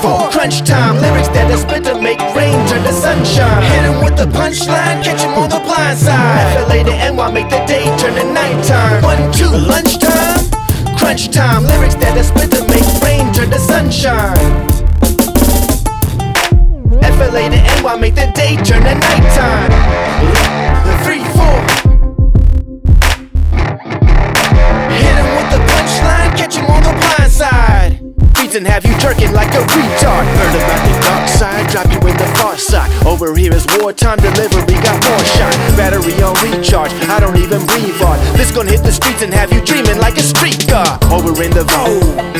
crunch time. Lyrics that I spit to make rain turn to sunshine. Hit him with the punchline, catch him on the blind side. FLA to NY, make the day turn to nighttime. One, two, lunchtime, crunch time. Lyrics that I spit to make rain turn to sunshine. FLA to NY, make the day turn to nighttime. Wartime delivery, got more shine. Battery on recharge, I don't even breathe hard. This gon' hit the streets and have you dreaming like a street car. Over oh, in the vogue.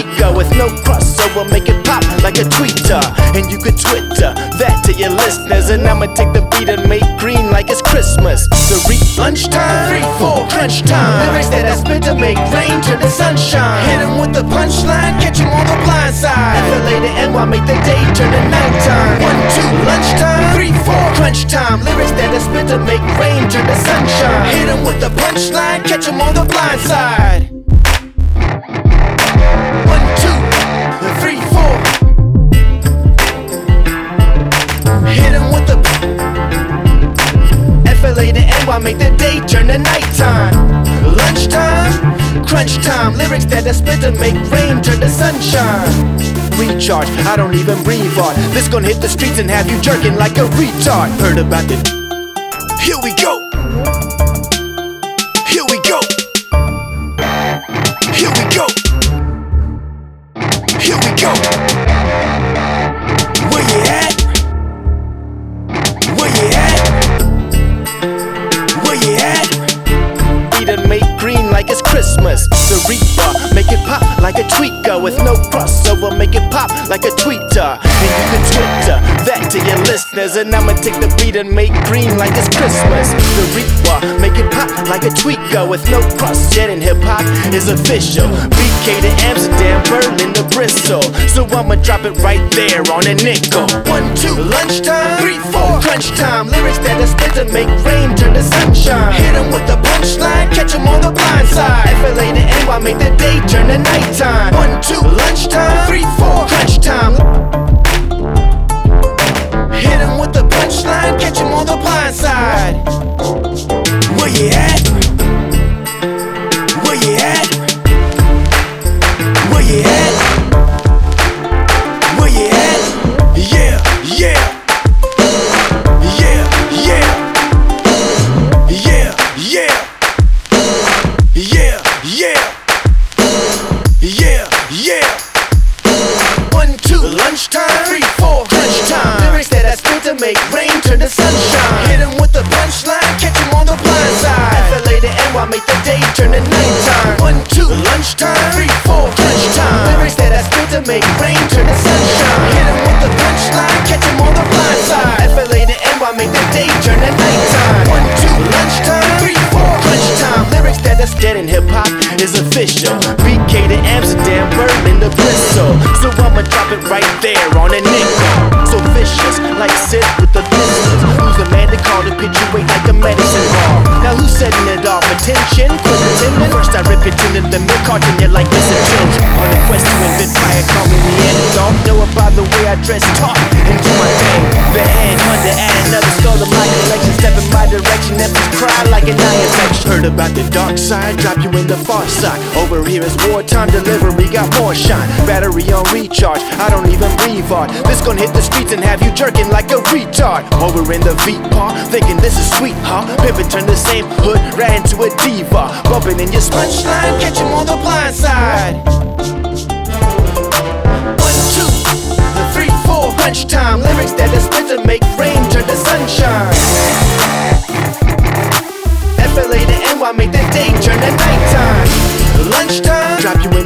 Tweaker with no crossover, make it pop like a tweeter. And you could Twitter that to your listeners, and I'ma take the beat and make green like it's Christmas. The Reap lunchtime, three, four, crunch time. Lyrics that I spit to make rain turn to sunshine. Hit him with the punchline, catch him on the blind side. FLA to NY, make the day turn to nighttime. One, two, lunchtime, three, four, crunch time. Lyrics that I spit to make rain turn to sunshine. Hit him with the punchline, catch him on the blind side. To make the day turn to nighttime. Lunchtime, crunch time. Lyrics that I spit to make rain turn to sunshine. Recharge, I don't even breathe hard. This gon' hit the streets and have you jerking like a retard. Heard about it. Here we go. Christmas. The Reaper, make it pop like a tweaker with no crossover, make it pop like a tweeter. And you can Twitter that to your listeners, and I'ma take the beat and make green like it's Christmas. The Reaper, make it pop like a tweaker with no cross. Jet and hip hop is official. BK to Amsterdam, Berlin to Bristol. So I'ma drop it right there on a nickel. One, two, lunchtime. Three, four, crunch time. Lyrics that I spit to make rain turn to sunshine. Hit 'em with the punchline, catch 'em on the blind side. FLA to NY, make the day turn to nighttime. One, two, lunchtime. Three, four, crunch time. To make rain turn to sunshine. Hit 'em with the punchline, catch 'em on the blind side. FLA to NY, make the day turn to nighttime. One, two, lunchtime. Three, four, crunch time. Lyrics that is dead in hip hop is official. BK to Amsterdam, Berlin to Bristol. So I'ma drop it right there on a nickel. So vicious, like Sid with the pistols. Who's the man to call to pitch you weight like a medicine ball? Now who's setting it off? Attention, quick attendant. First I rip it into the milk carton, you like this attention. On a quest to invent fire, call me Neanderthal. Know about the way I dress, talk, and do my thing. The head, under, add another skull to my collection. Step in my direction, never cry like an eye infection. Heard about the dark side, drop you in the far side. Over here is wartime delivery, got more shine. Battery on recharge, I don't even breathe hard. This gon' hit the streets and have you jerking like a retard. Over in the V part, thinking this is sweet, huh? Pivot turn the same hood right into a diva. Bumping in your punchline, catch him on the blind side. One, two, three, four, crunch time. Lyrics that is spit to make rain turn to sunshine. FLA to NY, make the day turn to nighttime.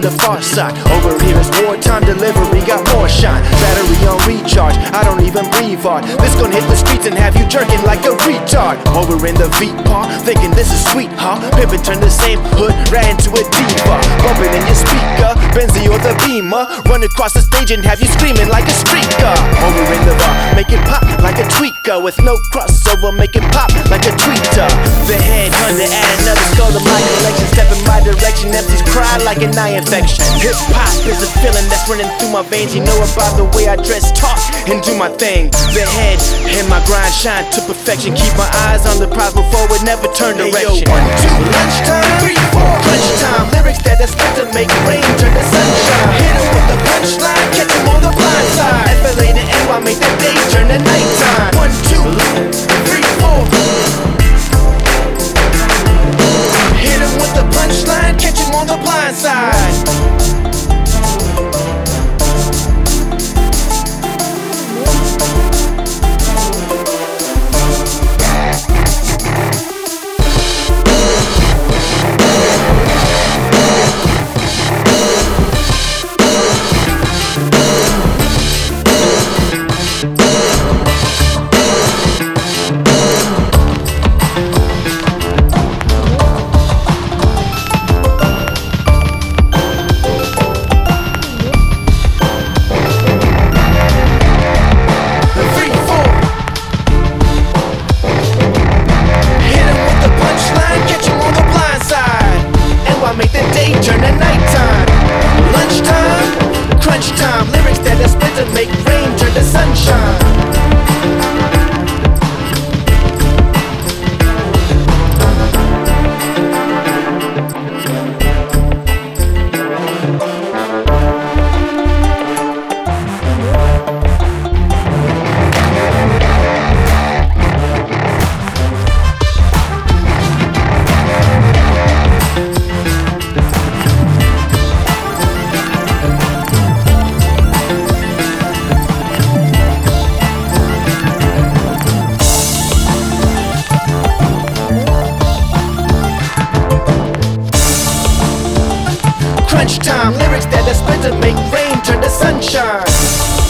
The far side. Over here is wartime delivery, got more shine. Battery on recharge, I don't even breathe hard. This gon' hit the streets and have you jerking like a retard. Over in the V part, thinking this is sweet, huh? Pimpin' turn the same hood right into a diva. Bumping in your speaker, Benzie or the Beamer. Run across the stage and have you screaming like a streaker. Over in the bar, make it pop like a tweaker. With no crossover, make it pop like a tweeter. The head under, add another skull to my collection. Step in my direction, empties cry like an eye infection. Hip hop is a feeling that's running through my veins. You know about the way I dress, talk, and do my thing. The head and my grind shine to perfection. Keep my eyes on the prize before it never turn direction. Hey, yo, one, two, lunchtime, three, four, crunch time. Lyrics that are spent to make rain turn to sunshine. Hit 'em with the punchline, catch 'em on the blind side. FLA to NY, make the day turn to nighttime. One, two, three, four. Hit 'em with the punchline, catch 'em on the blind side. Crunch time, lyrics that are spent to make rain turn to sunshine.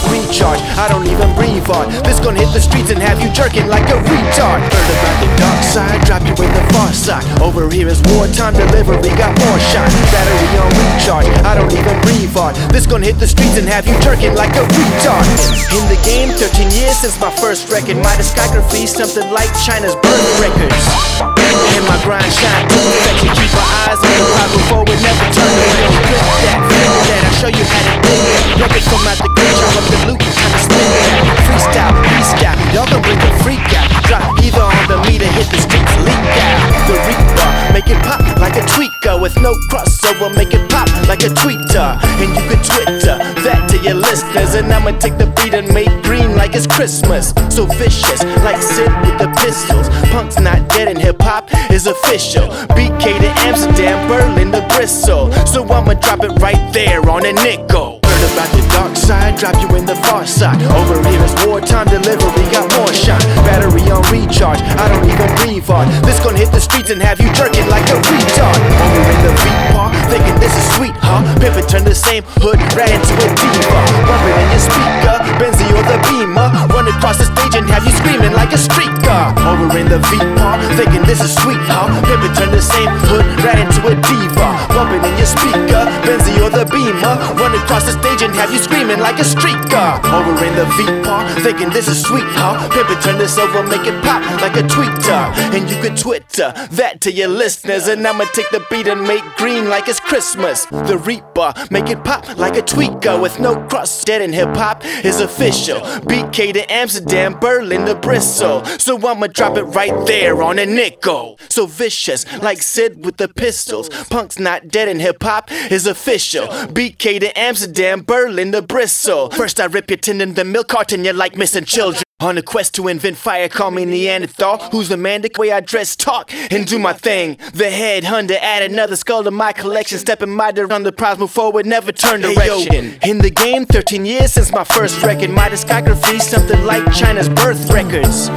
Recharge, I don't even breathe hard. This gon' hit the streets and have you jerking like a retard. Heard about the dark side, drop you in the far side. Over here is wartime delivery, got more shine. Battery on recharge, I don't even breathe hard. This gon' hit the streets and have you jerking like a retard. In the game, 13 years since my first record. My discography, something like China's birth records. And my grind shine to perfection. Keep my eyes on the prize before it never turn away. Flip that, flip that. I'll show you how to dig that. Records come out the show up the loop, time to spin that. Freestyle, freestyle, y'all can bring the freak out. Drop either on the meter, hit the streets, leak out. The reaper, make it pop like a tweaker with no crossover. Make it pop like a tweeter, and you can Twitter that to your listeners. And I'ma take the beat and make green like it's Christmas. So vicious, like Sid with the pistols. Punk's not dead and hip hop is official. BK to Amsterdam, Berlin to Bristol. So I'ma drop it right there on a nickel. About the dark side, drop you in the far side. Over here is wartime delivery, got more shine. Battery on recharge, I don't even breathe hard. This gon' hit the streets and have you jerking like a retard. Over in the beat part, thinking this is sweet, huh? Pimpin' turn the same hood right into a diva. Bumping in your speaker, Benzie or the Beamer. Run across the stage and have you screaming like a streaker. Over in the V part, thinking this is sweet, huh? Pimpin' turn the same hood right into a diva. Bumping in your speaker, Benzie or the Beamer. Run across the stage and have you like a streaker. Over in the V part, thinking this is sweet, huh? Pimpin' turn this over, make it pop like a tweeter. And you can Twitter that to your listeners. And I'ma take the beat and make green like it's Christmas. The Reaper, make it pop like a tweaker with no cross. Dead in hip hop is official. BK to Amsterdam, Berlin to Bristol. So I'ma drop it right there on a nickel. So vicious, like Sid with the pistols. Punk's not dead in hip hop is official. BK to Amsterdam, Berlin to Bristol. First I rip your tendon, the milk carton, you're like missing children. On a quest to invent fire, call me Neanderthal. Who's the man? The way I dress, talk, and do my thing. The head hunter, add another skull to my collection. Step in my direction, the prize, move forward, never turn direction. In the game, 13 years since my first record. My discography, something like China's birth records.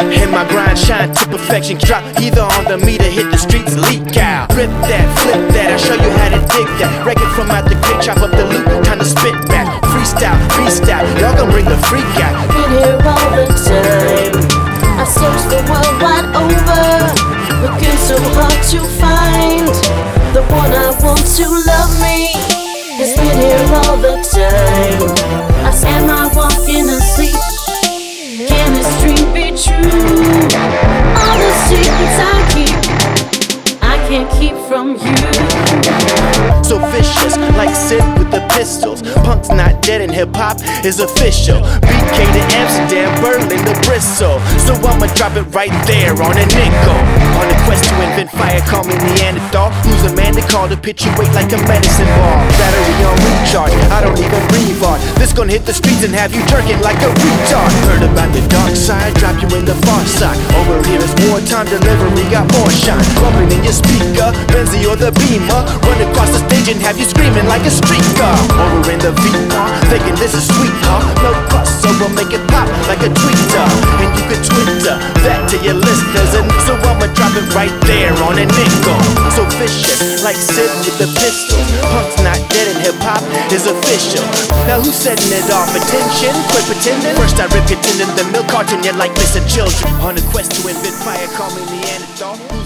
And my grind shine to perfection. Drop either on the meter, hit the streets, leak out. Rip that, flip that, I'll show you how to dig that. Record from out the crib, chop up the loot, time to spit pistols. Punk's not dead and hip hop is official. BK to Amsterdam, Berlin to Bristol. So I'ma drop it right there on a nickel. On a quest to invent fire, call me Neanderthal. Who's a man to call to pitch you weight like a medicine ball? Battery on gonna hit the streets and have you jerking like a retard. Heard about the dark side, drop you in the far side. Over here is wartime delivery, got more shine. Bumping in your speaker, Benzie or the Beamer. Run across the stage and have you screaming like a streaker. Over in the V-Car, thinking this is sweet, huh? No crossover, make it pop like a tweeter. And you can Twitter to your listeners. And so I'ma drop it right there on a nickel. So vicious, like Sid with the pistol. Punk's not dead and hip hop is official. Now who's setting it off? Attention, quit pretending. First I rip your tendon, the milk carton, you're like missing children. On a quest to invent fire, call me Neanderthal.